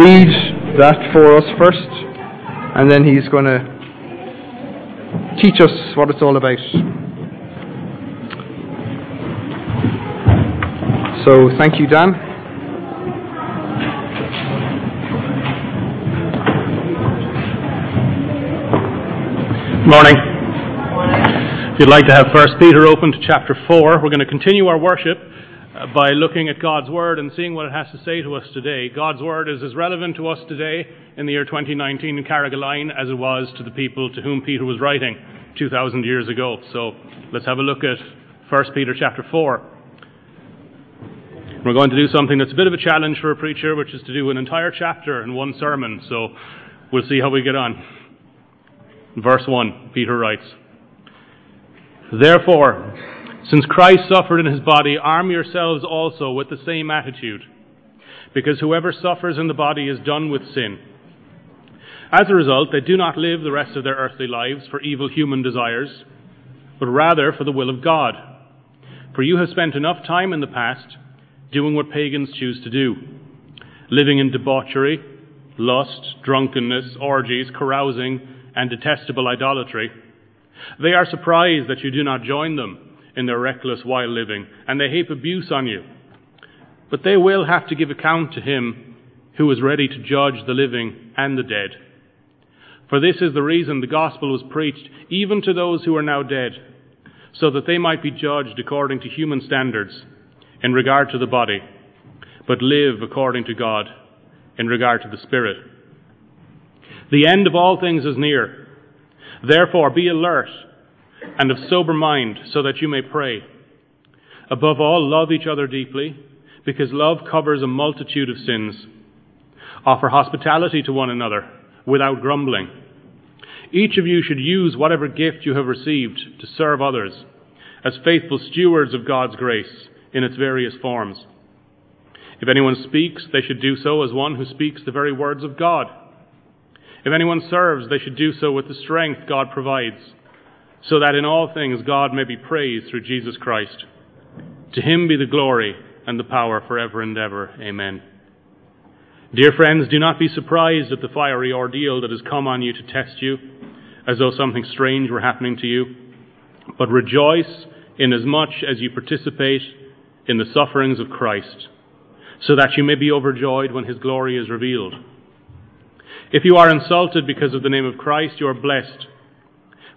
read that for us first, and then he's going to teach us what it's all about. So, thank you, Dan. Morning. If you'd like to have First Peter open to chapter 4, we're going to continue our worship Uh, by looking at God's Word and seeing what it has to say to us today. God's Word is as relevant to us today in the year 2019 in Carrigaline as it was to the people to whom Peter was writing 2,000 years ago. So let's have a look at 1 Peter chapter 4. We're going to do something that's a bit of a challenge for a preacher, which is to do an entire chapter in one sermon. So we'll see how we get on. Verse 1, Peter writes, Therefore, since Christ suffered in his body, arm yourselves also with the same attitude, because whoever suffers in the body is done with sin. As a result, they do not live the rest of their earthly lives for evil human desires, but rather for the will of God. For you have spent enough time in the past doing what pagans choose to do, living in debauchery, lust, drunkenness, orgies, carousing, and detestable idolatry. They are surprised that you do not join them in their reckless wild living, and they heap abuse on you. But they will have to give account to him who is ready to judge the living and the dead. For this is the reason the gospel was preached even to those who are now dead, so that they might be judged according to human standards in regard to the body, but live according to God in regard to the spirit. The end of all things is near. Therefore, be alert and of sober mind, so that you may pray. Above all, love each other deeply, because love covers a multitude of sins. Offer hospitality to one another without grumbling. Each of you should use whatever gift you have received to serve others as faithful stewards of God's grace in its various forms. If anyone speaks, they should do so as one who speaks the very words of God. If anyone serves, they should do so with the strength God provides so that in all things God may be praised through Jesus Christ. To him be the glory and the power forever and ever. Amen. Dear friends, do not be surprised at the fiery ordeal that has come on you to test you, as though something strange were happening to you, but rejoice inasmuch as you participate in the sufferings of Christ, so that you may be overjoyed when his glory is revealed. If you are insulted because of the name of Christ, you are blessed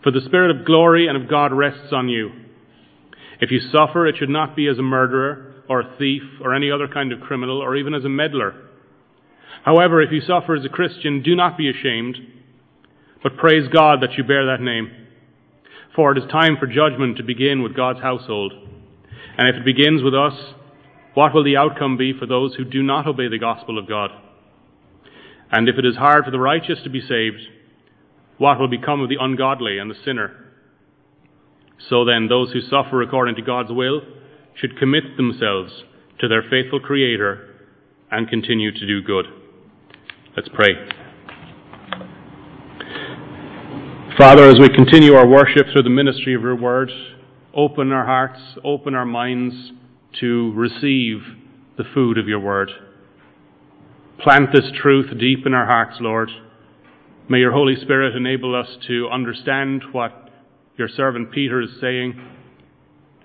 for the Spirit of glory and of God rests on you. If you suffer, it should not be as a murderer, or a thief, or any other kind of criminal, or even as a meddler. However, if you suffer as a Christian, do not be ashamed, but praise God that you bear that name. For it is time for judgment to begin with God's household. And if it begins with us, what will the outcome be for those who do not obey the gospel of God? And if it is hard for the righteous to be saved, what will become of the ungodly and the sinner? So then, those who suffer according to God's will should commit themselves to their faithful Creator and continue to do good. Let's pray. Father, as we continue our worship through the ministry of your word, open our hearts, open our minds to receive the food of your word. Plant this truth deep in our hearts, Lord May your Holy Spirit enable us to understand what your servant Peter is saying,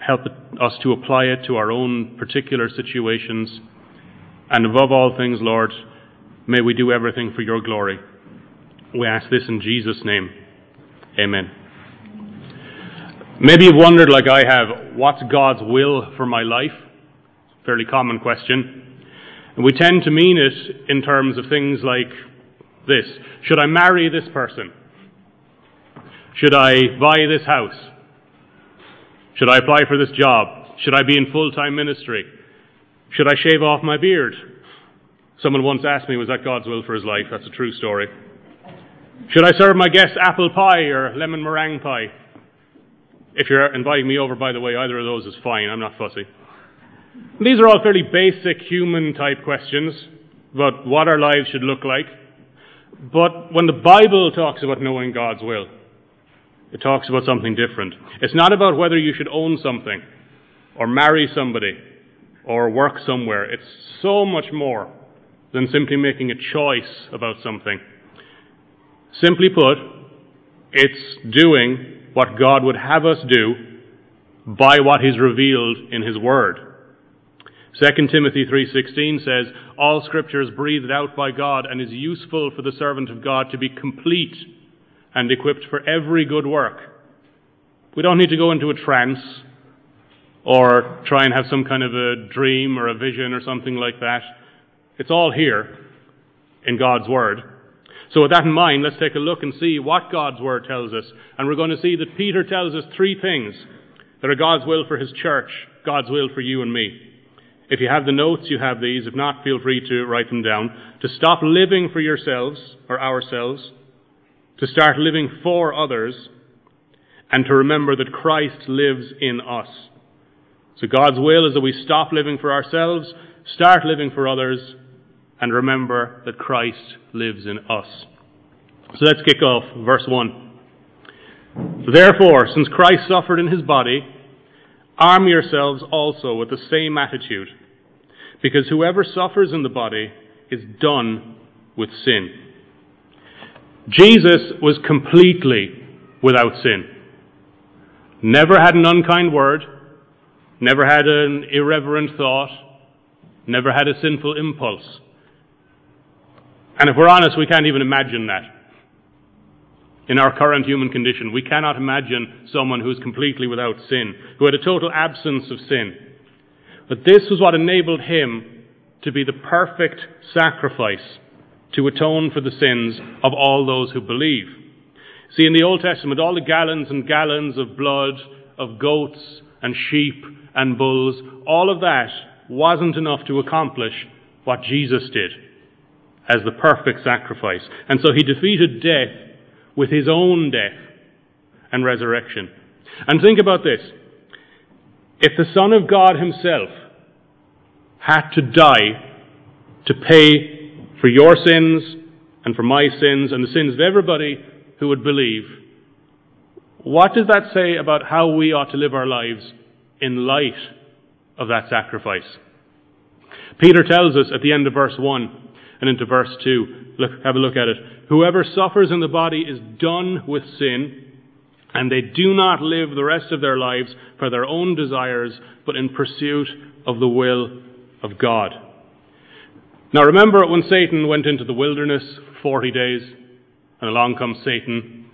help us to apply it to our own particular situations, and above all things, Lord, may we do everything for your glory. We ask this in Jesus' name. Amen. Maybe you've wondered, like I have, what's God's will for my life? Fairly common question. And we tend to mean it in terms of things like this Should I marry this person? Should I buy this house? Should I apply for this job? Should I be in full time ministry? Should I shave off my beard? Someone once asked me, was that God's will for his life? That's a true story. Should I serve my guests apple pie or lemon meringue pie? If you're inviting me over, by the way, either of those is fine. I'm not fussy. These are all fairly basic human type questions about what our lives should look like. But when the Bible talks about knowing God's will, it talks about something different. It's not about whether you should own something, or marry somebody, or work somewhere. It's so much more than simply making a choice about something. Simply put, it's doing what God would have us do by what He's revealed in His Word. 2 Timothy 3:16 says, "All scripture is breathed out by God and is useful for the servant of God to be complete and equipped for every good work." We don't need to go into a trance or try and have some kind of a dream or a vision or something like that. It's all here in God's Word. So, with that in mind, let's take a look and see what God's Word tells us. And we're going to see that Peter tells us three things that are God's will for His church, God's will for you and me. If you have the notes, you have these. If not, feel free to write them down. To stop living for yourselves or ourselves, to start living for others, and to remember that Christ lives in us. So God's will is that we stop living for ourselves, start living for others, and remember that Christ lives in us. So let's kick off verse 1. Therefore, since Christ suffered in his body, arm yourselves also with the same attitude, because whoever suffers in the body is done with sin. Jesus was completely without sin. Never had an unkind word, never had an irreverent thought, never had a sinful impulse. And if we're honest, we can't even imagine that. In our current human condition, we cannot imagine someone who's completely without sin, who had a total absence of sin. But this was what enabled him to be the perfect sacrifice to atone for the sins of all those who believe. See, in the Old Testament, all the gallons and gallons of blood of goats and sheep and bulls, all of that wasn't enough to accomplish what Jesus did as the perfect sacrifice. And so he defeated death with his own death and resurrection. And think about this. If the Son of God himself had to die to pay for your sins and for my sins and the sins of everybody who would believe, what does that say about how we ought to live our lives in light of that sacrifice? Peter tells us at the end of verse 1 and into verse 2, look, have a look at it. Whoever suffers in the body is done with sin, and they do not live the rest of their lives for their own desires, but in pursuit of the will of God. Now remember when Satan went into the wilderness for 40 days? and along comes Satan.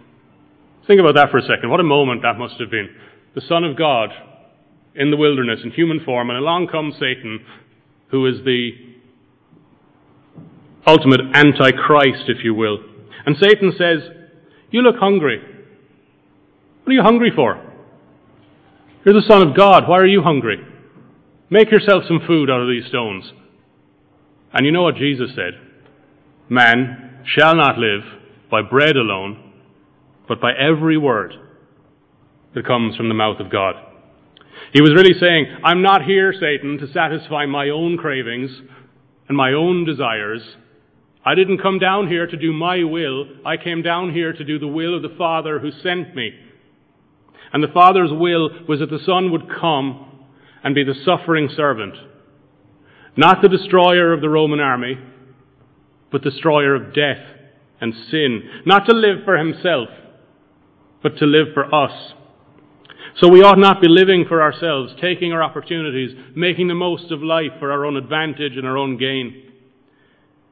Think about that for a second. What a moment that must have been. The Son of God in the wilderness in human form, and along comes Satan, who is the ultimate antichrist, if you will. And Satan says, You look hungry. What are you hungry for? You're the Son of God. Why are you hungry? Make yourself some food out of these stones. And you know what Jesus said? Man shall not live by bread alone, but by every word that comes from the mouth of God. He was really saying, I'm not here, Satan, to satisfy my own cravings and my own desires. I didn't come down here to do my will. I came down here to do the will of the Father who sent me. And the Father's will was that the Son would come and be the suffering servant, not the destroyer of the Roman army, but destroyer of death and sin, not to live for himself, but to live for us. So we ought not be living for ourselves, taking our opportunities, making the most of life for our own advantage and our own gain.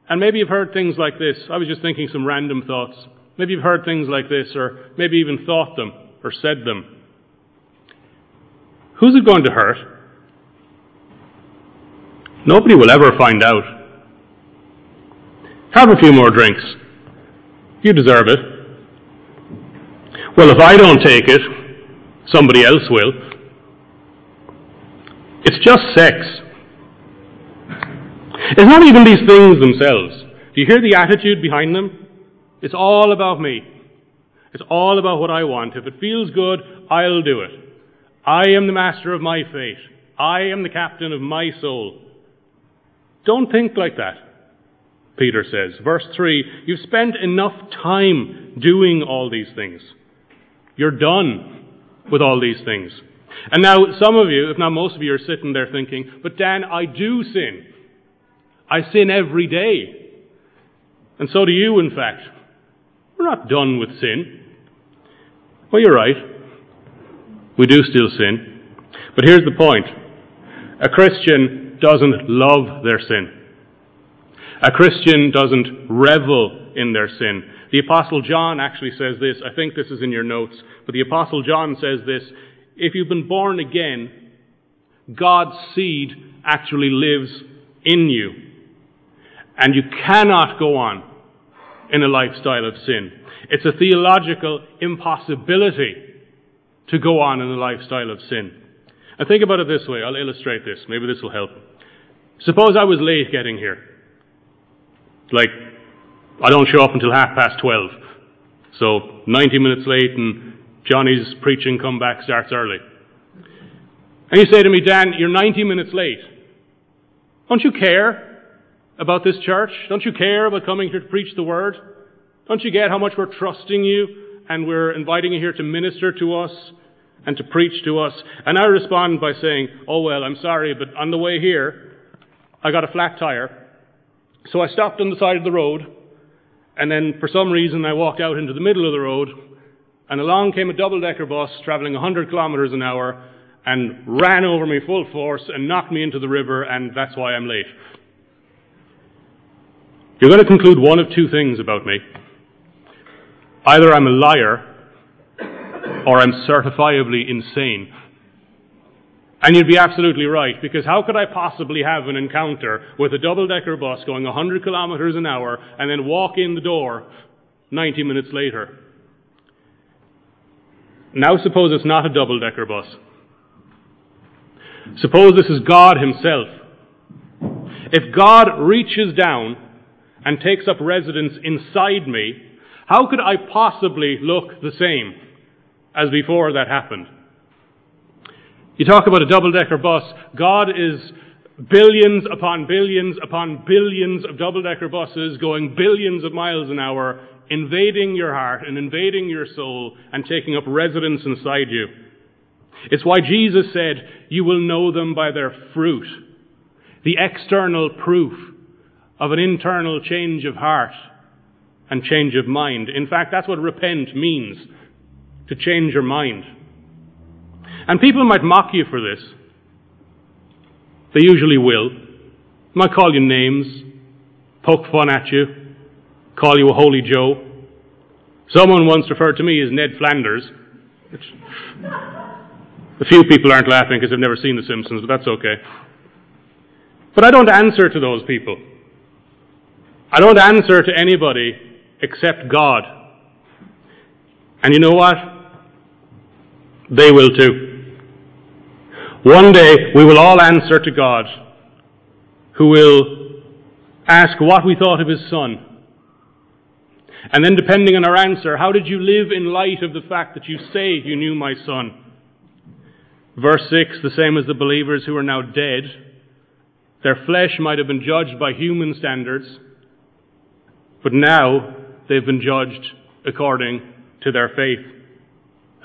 And maybe you've heard things like this. I was just thinking some random thoughts. Maybe you've heard things like this, or maybe even thought them, or said them. Who's it going to hurt? Nobody will ever find out. Have a few more drinks. You deserve it. Well, if I don't take it, somebody else will. It's just sex. It's not even these things themselves. Do you hear the attitude behind them? It's all about me. It's all about what I want. If it feels good, I'll do it. I am the master of my fate. I am the captain of my soul. Don't think like that. Peter says. Verse 3 You've spent enough time doing all these things. You're done with all these things. And now, some of you, if not most of you, are sitting there thinking, But Dan, I do sin. I sin every day. And so do you, in fact. We're not done with sin. Well, you're right. We do still sin. But here's the point a Christian doesn't love their sin, a Christian doesn't revel in their sin. The Apostle John actually says this. I think this is in your notes. But the Apostle John says this If you've been born again, God's seed actually lives in you. And you cannot go on in a lifestyle of sin. It's a theological impossibility to go on in a lifestyle of sin. And think about it this way. I'll illustrate this. Maybe this will help. Suppose I was late getting here. Like, I don't show up until half past 12. So, 90 minutes late and Johnny's preaching comeback starts early. And you say to me, Dan, you're 90 minutes late. Don't you care about this church? Don't you care about coming here to preach the word? Don't you get how much we're trusting you and we're inviting you here to minister to us and to preach to us? And I respond by saying, Oh, well, I'm sorry, but on the way here, I got a flat tire. So I stopped on the side of the road, and then for some reason I walked out into the middle of the road, and along came a double decker bus traveling 100 kilometers an hour and ran over me full force and knocked me into the river, and that's why I'm late. You're going to conclude one of two things about me. Either I'm a liar, or I'm certifiably insane. And you'd be absolutely right, because how could I possibly have an encounter with a double decker bus going 100 kilometers an hour and then walk in the door 90 minutes later? Now, suppose it's not a double decker bus. Suppose this is God Himself. If God reaches down and takes up residence inside me, how could I possibly look the same as before that happened? You talk about a double decker bus. God is billions upon billions upon billions of double decker buses going billions of miles an hour, invading your heart and invading your soul and taking up residence inside you. It's why Jesus said, You will know them by their fruit. The external proof of an internal change of heart and change of mind. In fact, that's what repent means to change your mind. And people might mock you for this. They usually will. They Might call you names, poke fun at you, call you a holy Joe. Someone once referred to me as Ned Flanders. Which a few people aren't laughing because they've never seen The Simpsons, but that's okay. But I don't answer to those people. I don't answer to anybody except God. And you know what? They will too. One day we will all answer to God, who will ask what we thought of His Son. And then, depending on our answer, how did you live in light of the fact that you say you knew my Son? Verse 6 the same as the believers who are now dead. Their flesh might have been judged by human standards, but now they've been judged according to their faith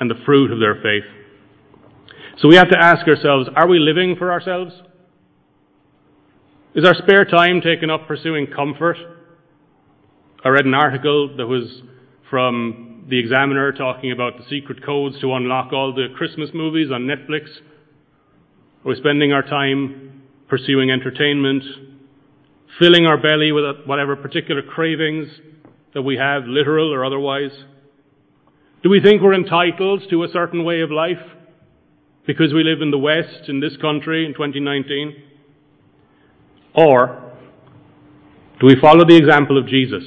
and the fruit of their faith. So we have to ask ourselves are we living for ourselves? Is our spare time taken up pursuing comfort? I read an article that was from the Examiner talking about the secret codes to unlock all the Christmas movies on Netflix. Are we spending our time pursuing entertainment, filling our belly with whatever particular cravings that we have, literal or otherwise? Do we think we're entitled to a certain way of life? because we live in the West, in this country, in 2019? Or do we follow the example of Jesus,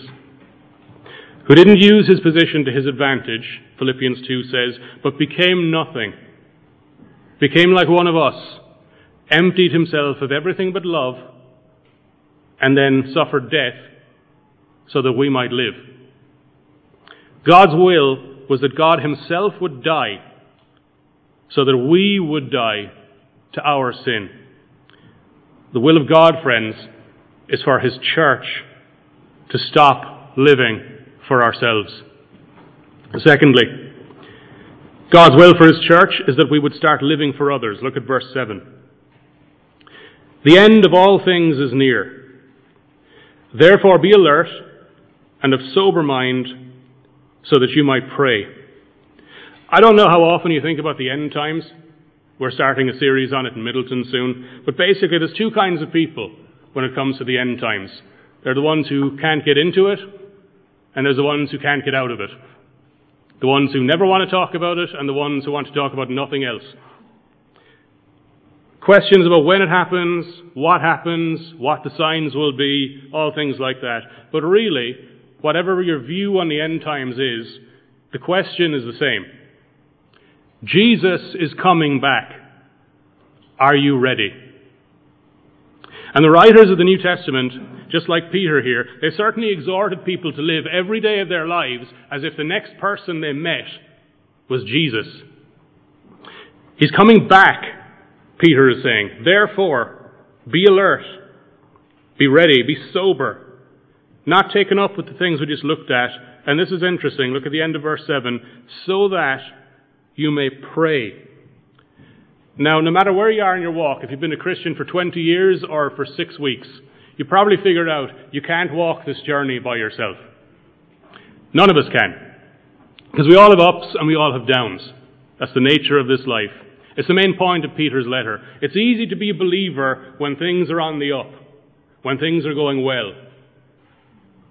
who didn't use his position to his advantage, Philippians 2 says, but became nothing, became like one of us, emptied himself of everything but love, and then suffered death so that we might live? God's will was that God himself would die so that we would die to our sin. The will of God, friends, is for His church to stop living for ourselves. Secondly, God's will for His church is that we would start living for others. Look at verse 7. The end of all things is near. Therefore, be alert and of sober mind so that you might pray. I don't know how often you think about the end times. We're starting a series on it in Midleton soon. But basically, there's two kinds of people when it comes to the end times. They're the ones who can't get into it, and there's the ones who can't get out of it. The ones who never want to talk about it, and the ones who want to talk about nothing else. Questions about when it happens, what happens, what the signs will be, all things like that. But really, whatever your view on the end times is, the question is the same. Jesus is coming back. Are you ready? And the writers of the New Testament, just like Peter here, they certainly exhorted people to live every day of their lives as if the next person they met was Jesus. He's coming back, Peter is saying. Therefore, be alert, be ready, be sober, not taken up with the things we just looked at. And this is interesting. Look at the end of verse 7. So that you may pray. Now, no matter where you are in your walk, if you've been a Christian for 20 years or for six weeks, you probably figured out you can't walk this journey by yourself. None of us can. Because we all have ups and we all have downs. That's the nature of this life. It's the main point of Peter's letter. It's easy to be a believer when things are on the up, when things are going well.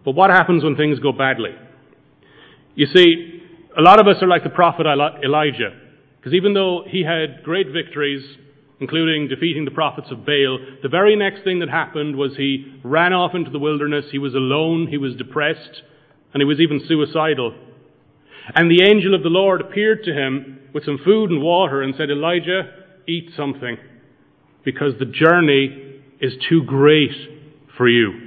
But what happens when things go badly? You see, a lot of us are like the prophet Elijah, because even though he had great victories, including defeating the prophets of Baal, the very next thing that happened was he ran off into the wilderness, he was alone, he was depressed, and he was even suicidal. And the angel of the Lord appeared to him with some food and water and said, Elijah, eat something, because the journey is too great for you.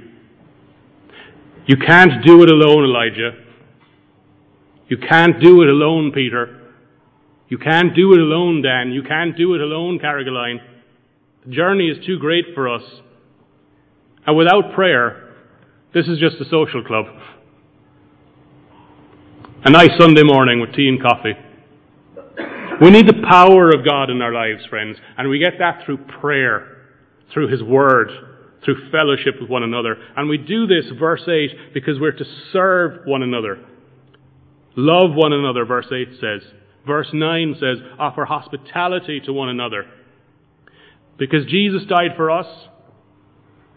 You can't do it alone, Elijah. You can't do it alone, Peter. You can't do it alone, Dan. You can't do it alone, Caroline. The journey is too great for us. And without prayer, this is just a social club. A nice Sunday morning with tea and coffee. We need the power of God in our lives, friends, and we get that through prayer, through His Word, through fellowship with one another. And we do this, verse 8, because we're to serve one another. Love one another, verse 8 says. Verse 9 says, offer hospitality to one another. Because Jesus died for us,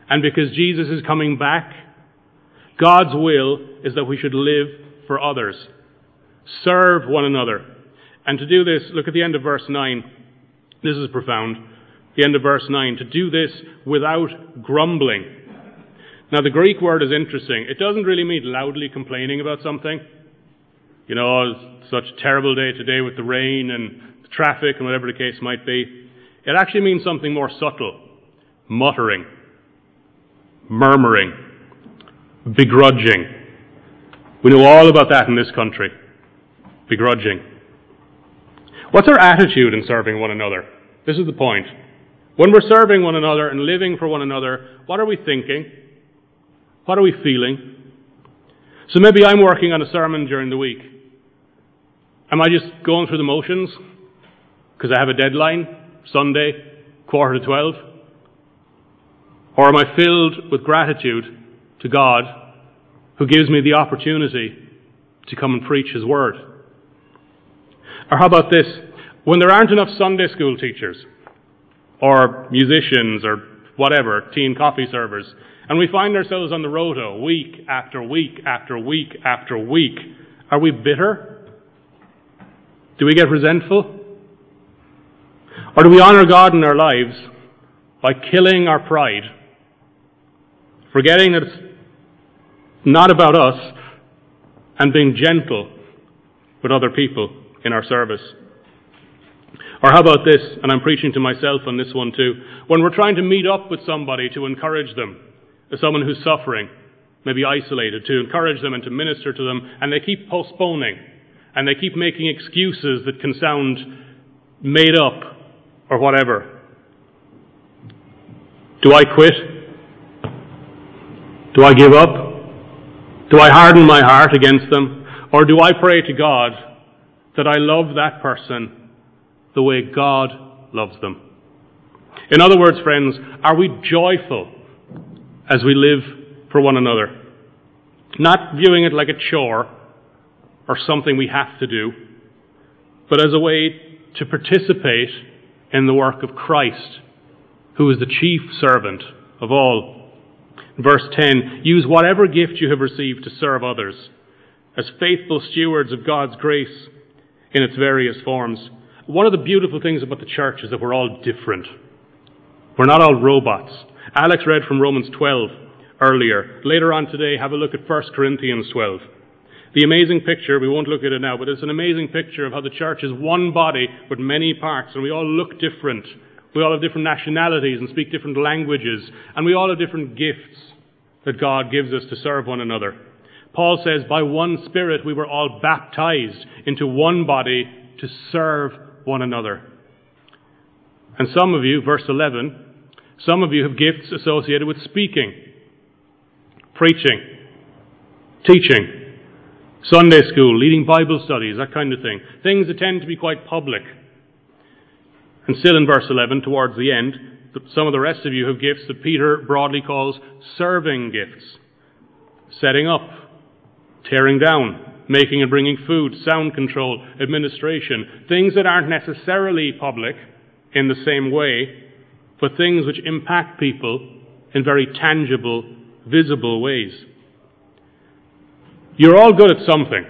and because Jesus is coming back, God's will is that we should live for others. Serve one another. And to do this, look at the end of verse 9. This is profound the end of verse 9, to do this without grumbling. Now, the Greek word is interesting. It doesn't really mean loudly complaining about something. You know, oh, such a terrible day today with the rain and the traffic and whatever the case might be. It actually means something more subtle muttering, murmuring, begrudging. We know all about that in this country. Begrudging. What's our attitude in serving one another? This is the point. When we're serving one another and living for one another, what are we thinking? What are we feeling? So maybe I'm working on a sermon during the week. Am I just going through the motions? Because I have a deadline, Sunday, quarter to twelve? Or am I filled with gratitude to God who gives me the opportunity to come and preach His Word? Or how about this? When there aren't enough Sunday school teachers, or musicians or whatever, teen coffee servers. And we find ourselves on the roto week after week after week after week. Are we bitter? Do we get resentful? Or do we honor God in our lives by killing our pride, forgetting that it's not about us, and being gentle with other people in our service? Or how about this? And I'm preaching to myself on this one too. When we're trying to meet up with somebody to encourage them, someone who's suffering, maybe isolated, to encourage them and to minister to them, and they keep postponing, and they keep making excuses that can sound made up or whatever. Do I quit? Do I give up? Do I harden my heart against them? Or do I pray to God that I love that person the way God loves them. In other words, friends, are we joyful as we live for one another. Not viewing it like a chore or something we have to do, but as a way to participate in the work of Christ, who is the chief servant of all. Verse 10 Use whatever gift you have received to serve others as faithful stewards of God's grace in its various forms. One of the beautiful things about the church is that we're all different. We're not all robots. Alex read from Romans 12 earlier. Later on today, have a look at 1 Corinthians 12. The amazing picture, we won't look at it now, but it's an amazing picture of how the church is one body with many parts, and we all look different. We all have different nationalities and speak different languages, and we all have different gifts that God gives us to serve one another. Paul says, by one Spirit we were all baptized into one body to serve one another. And some of you, verse 11, some of you have gifts associated with speaking, preaching, teaching, Sunday school, leading Bible studies, that kind of thing. Things that tend to be quite public. And still in verse 11, towards the end, some of the rest of you have gifts that Peter broadly calls serving gifts. Setting up, tearing down, making and bringing food, sound control, administration. Things that aren't necessarily public in the same way, but things which impact people in very tangible, visible ways. You're all good at something.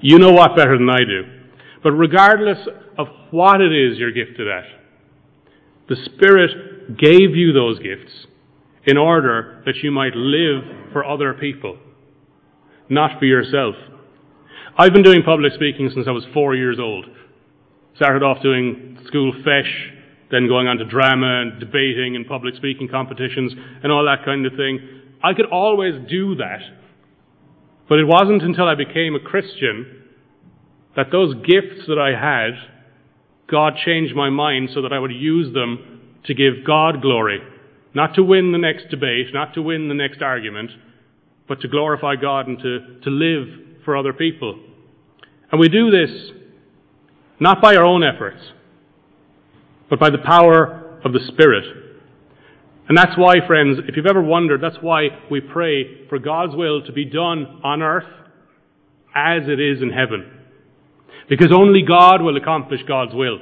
You know what better than I do. But regardless of what it is you're gifted at, the Spirit gave you those gifts in order that you might live for other people, not for yourself. I've been doing public speaking since I was four years old. Started off doing school feis, then going on to drama and debating and public speaking competitions and all that kind of thing. I could always do that. But it wasn't until I became a Christian that those gifts that I had, God changed my mind so that I would use them to give God glory. Not to win the next debate, not to win the next argument, but to glorify God and to, to live for other people. And we do this not by our own efforts, but by the power of the Spirit. And that's why, friends, if you've ever wondered, that's why we pray for God's will to be done on earth as it is in heaven. Because only God will accomplish God's will.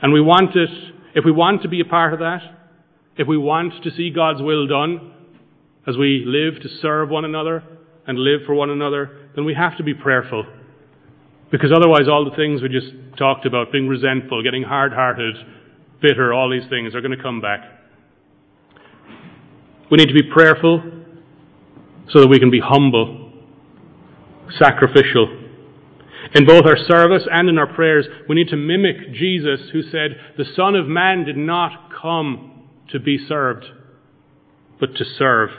And we want it, if we want to be a part of that, if we want to see God's will done as we live to serve one another and live for one another, then we have to be prayerful. Because otherwise, all the things we just talked about, being resentful, getting hard hearted, bitter, all these things are going to come back. We need to be prayerful so that we can be humble, sacrificial. In both our service and in our prayers, we need to mimic Jesus who said, The Son of Man did not come to be served, but to serve,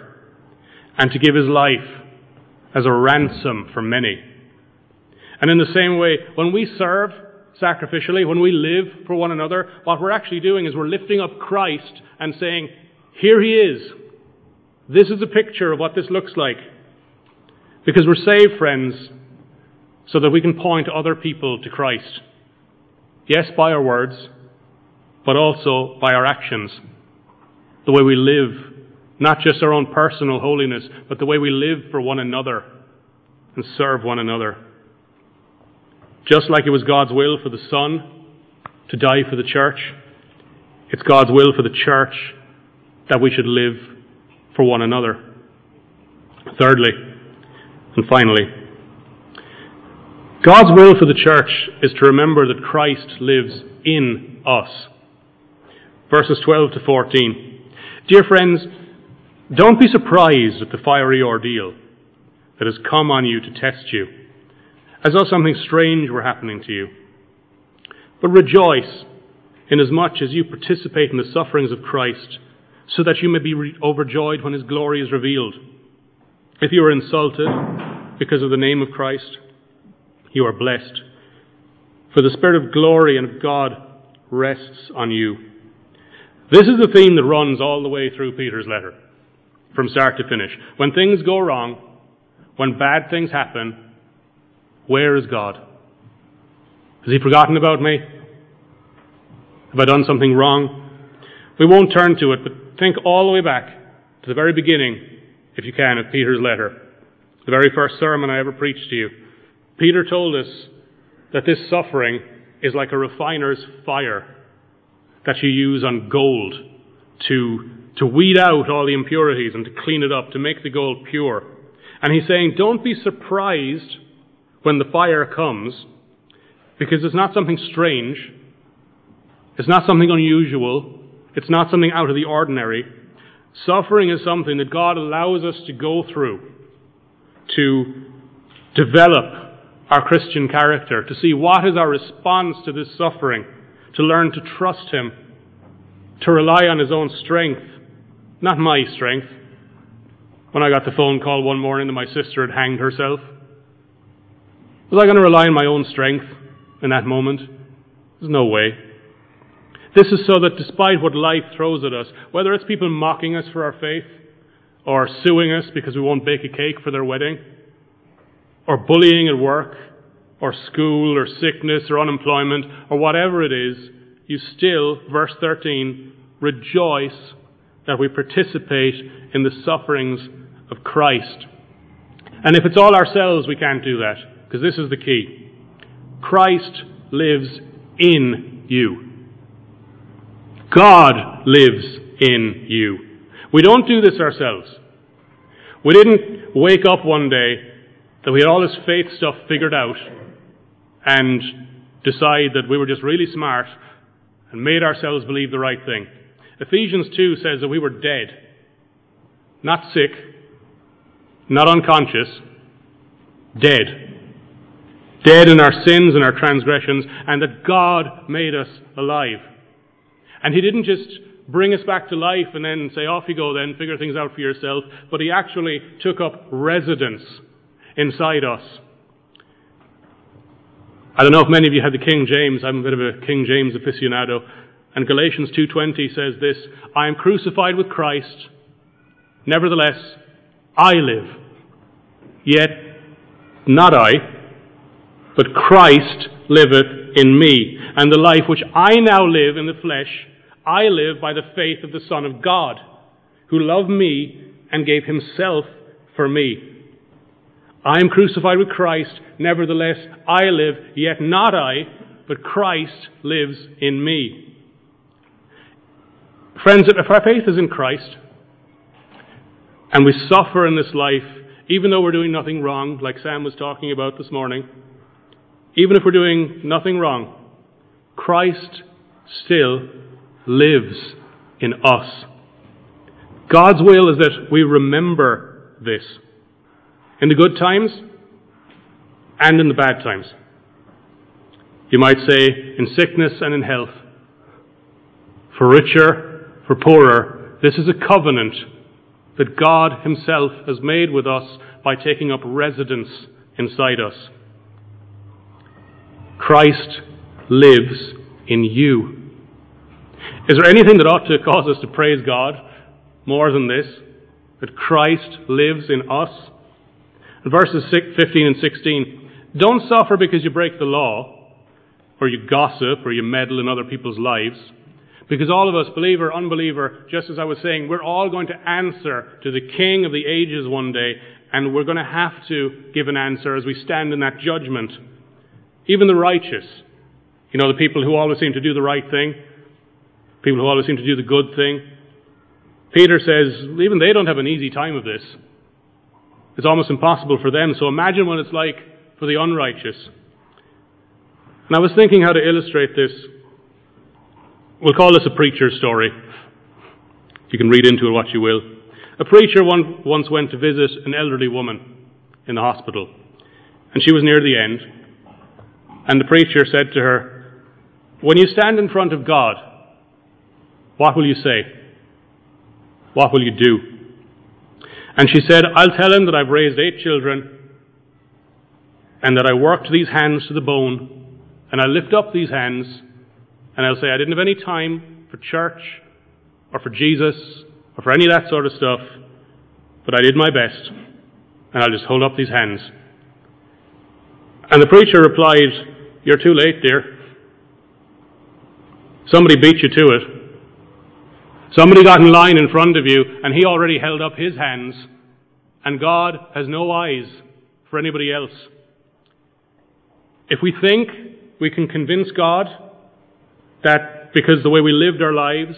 and to give his life as a ransom for many. And in the same way, when we serve sacrificially, when we live for one another, what we're actually doing is we're lifting up Christ and saying, Here he is. This is a picture of what this looks like. Because we're saved, friends, so that we can point other people to Christ. Yes, by our words, but also by our actions. The way we live, not just our own personal holiness, but the way we live for one another and serve one another. Just like it was God's will for the Son to die for the church, it's God's will for the church that we should live for one another. Thirdly, and finally, God's will for the church is to remember that Christ lives in us. Verses 12 to 14. Dear friends, don't be surprised at the fiery ordeal that has come on you to test you as though something strange were happening to you. But rejoice inasmuch as you participate in the sufferings of Christ, so that you may be re- overjoyed when his glory is revealed. If you are insulted because of the name of Christ, you are blessed. For the Spirit of glory and of God rests on you. This is the theme that runs all the way through Peter's letter, from start to finish. When things go wrong, when bad things happen, where is God? Has He forgotten about me? Have I done something wrong? We won't turn to it, but think all the way back to the very beginning, if you can, of Peter's letter, the very first sermon I ever preached to you. Peter told us that this suffering is like a refiner's fire that you use on gold to, to weed out all the impurities and to clean it up, to make the gold pure. And he's saying, don't be surprised when the fire comes, because it's not something strange, it's not something unusual, it's not something out of the ordinary. Suffering is something that God allows us to go through to develop our Christian character, to see what is our response to this suffering, to learn to trust Him, to rely on His own strength, not my strength. When I got the phone call one morning that my sister had hanged herself, was I going to rely on my own strength in that moment? There's no way. This is so that despite what life throws at us, whether it's people mocking us for our faith, or suing us because we won't bake a cake for their wedding, or bullying at work, or school, or sickness, or unemployment, or whatever it is, you still, verse 13, rejoice that we participate in the sufferings of Christ. And if it's all ourselves, we can't do that, because this is the key. Christ lives in you. God lives in you. We don't do this ourselves. We didn't wake up one day that we had all this faith stuff figured out and decide that we were just really smart and made ourselves believe the right thing. Ephesians 2 says that we were dead, not sick, not unconscious, dead. Dead in our sins and our transgressions, and that God made us alive. And He didn't just bring us back to life and then say, off you go then, figure things out for yourself, but He actually took up residence inside us. I don't know if many of you had the King James. I'm a bit of a King James aficionado. And Galatians 2:20 says this, I am crucified with Christ. Nevertheless, I live. Yet not I, but Christ liveth in me. And the life which I now live in the flesh, I live by the faith of the Son of God, who loved me and gave himself for me. I am crucified with Christ, nevertheless I live, yet not I, but Christ lives in me. Friends, if our faith is in Christ, and we suffer in this life, even though we're doing nothing wrong, like Sam was talking about this morning, even if we're doing nothing wrong, Christ still lives in us. God's will is that we remember this in the good times and in the bad times. You might say in sickness and in health, for richer, for poorer. This is a covenant that God Himself has made with us by taking up residence inside us. Christ lives in you. Is there anything that ought to cause us to praise God more than this? That Christ lives in us? In verses 15 and 16, don't suffer because you break the law, or you gossip, or you meddle in other people's lives. Because all of us, believer, unbeliever, just as I was saying, we're all going to answer to the King of the ages one day, and we're going to have to give an answer as we stand in that judgment. Even the righteous, you know, the people who always seem to do the right thing, people who always seem to do the good thing. Peter says, even they don't have an easy time of this. It's almost impossible for them. So imagine what it's like for the unrighteous. And I was thinking how to illustrate this. We'll call this a preacher's story. You can read into it what you will. A preacher one, once went to visit an elderly woman in the hospital, and she was near the end. And the preacher said to her, When you stand in front of God, what will you say? What will you do? And she said, I'll tell him that I've raised eight children and that I worked these hands to the bone, and I lift up these hands, and I'll say, I didn't have any time for church or for Jesus or for any of that sort of stuff, but I did my best, and I'll just hold up these hands. And the preacher replied, You're too late, dear. Somebody beat you to it. Somebody got in line in front of you, and he already held up his hands, and God has no eyes for anybody else. If we think we can convince God that because the way we lived our lives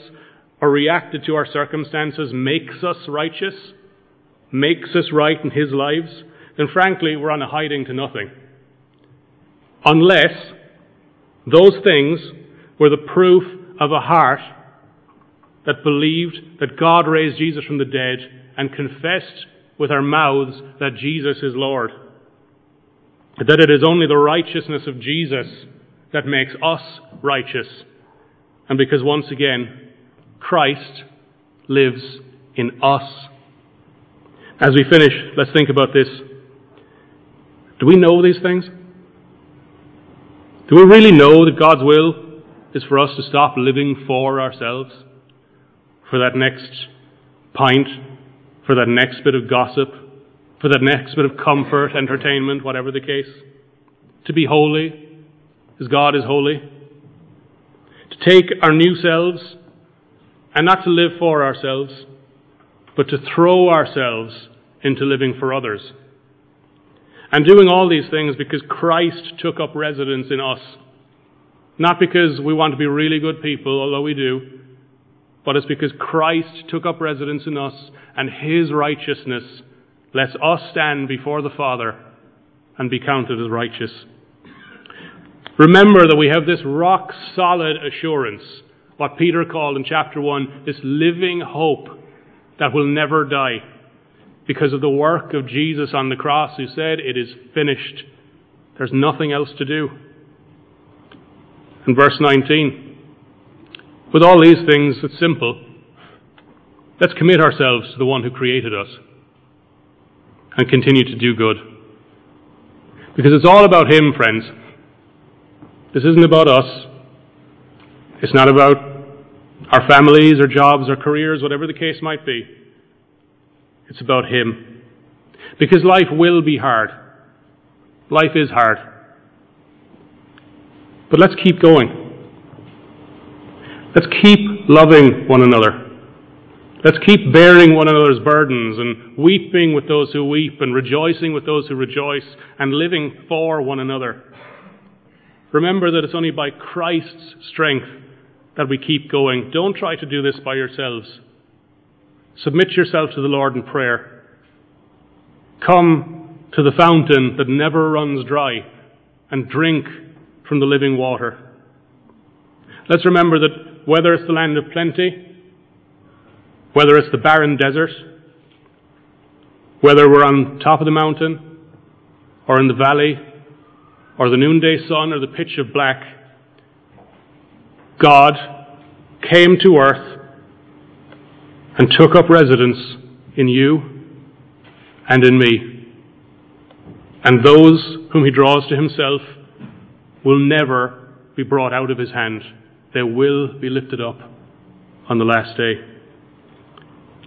or reacted to our circumstances makes us righteous, makes us right in His lives, then frankly, we're on a hiding to nothing. Unless those things were the proof of a heart that believed that God raised Jesus from the dead and confessed with our mouths that Jesus is Lord. That it is only the righteousness of Jesus that makes us righteous. And because once again, Christ lives in us. As we finish, let's think about this. Do we know these things? Do we really know that God's will is for us to stop living for ourselves? For that next pint? For that next bit of gossip? For that next bit of comfort, entertainment, whatever the case? To be holy, as God is holy? Take our new selves and not to live for ourselves, but to throw ourselves into living for others. And doing all these things because Christ took up residence in us. Not because we want to be really good people, although we do, but it's because Christ took up residence in us and his righteousness lets us stand before the Father and be counted as righteous. Remember that we have this rock solid assurance, what Peter called in chapter 1, this living hope that will never die because of the work of Jesus on the cross, who said, It is finished. There's nothing else to do. In verse 19, with all these things, it's simple. Let's commit ourselves to the one who created us and continue to do good. Because it's all about Him, friends. This isn't about us. It's not about our families or jobs or careers, whatever the case might be. It's about Him. Because life will be hard. Life is hard. But let's keep going. Let's keep loving one another. Let's keep bearing one another's burdens and weeping with those who weep and rejoicing with those who rejoice and living for one another. Remember that it's only by Christ's strength that we keep going. Don't try to do this by yourselves. Submit yourself to the Lord in prayer. Come to the fountain that never runs dry and drink from the living water. Let's remember that whether it's the land of plenty, whether it's the barren desert, whether we're on top of the mountain or in the valley or the noonday sun or the pitch of black, God came to earth and took up residence in you and in me. And those whom he draws to himself will never be brought out of his hand. They will be lifted up on the last day.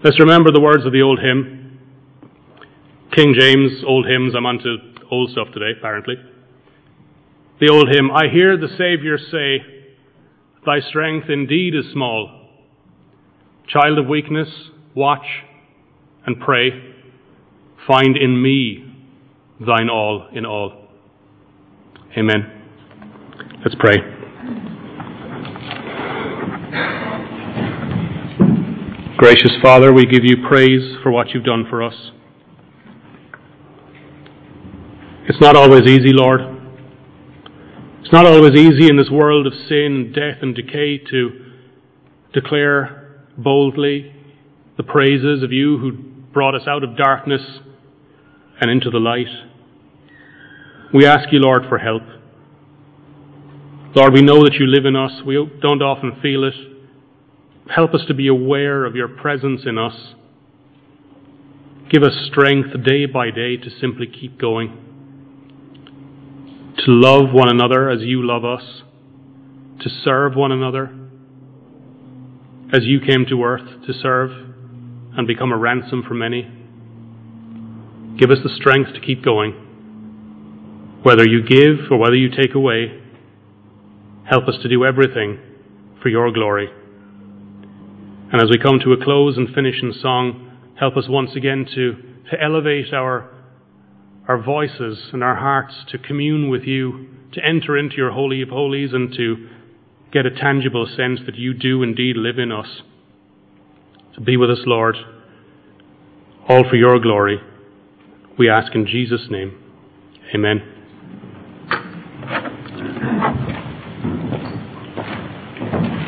Let's remember the words of the old hymn. King James, old hymns, I'm on to old stuff today, apparently. The old hymn, I hear the Saviour say, Thy strength indeed is small. Child of weakness, watch and pray. Find in me thine all in all. Amen. Let's pray. Gracious Father, we give you praise for what you've done for us. It's not always easy, Lord. It's not always easy in this world of sin, death, and decay to declare boldly the praises of you who brought us out of darkness and into the light. We ask you, Lord, for help. Lord, we know that you live in us. We don't often feel it. Help us to be aware of your presence in us. Give us strength day by day to simply keep going, to love one another as you love us, to serve one another as you came to earth to serve and become a ransom for many. Give us the strength to keep going. Whether you give or whether you take away, help us to do everything for your glory. And as we come to a close and finish in song, help us once again to, to elevate our, our voices and our hearts to commune with you, to enter into your Holy of Holies, and to get a tangible sense that you do indeed live in us. So be with us, Lord, all for your glory. We ask in Jesus' name. Amen.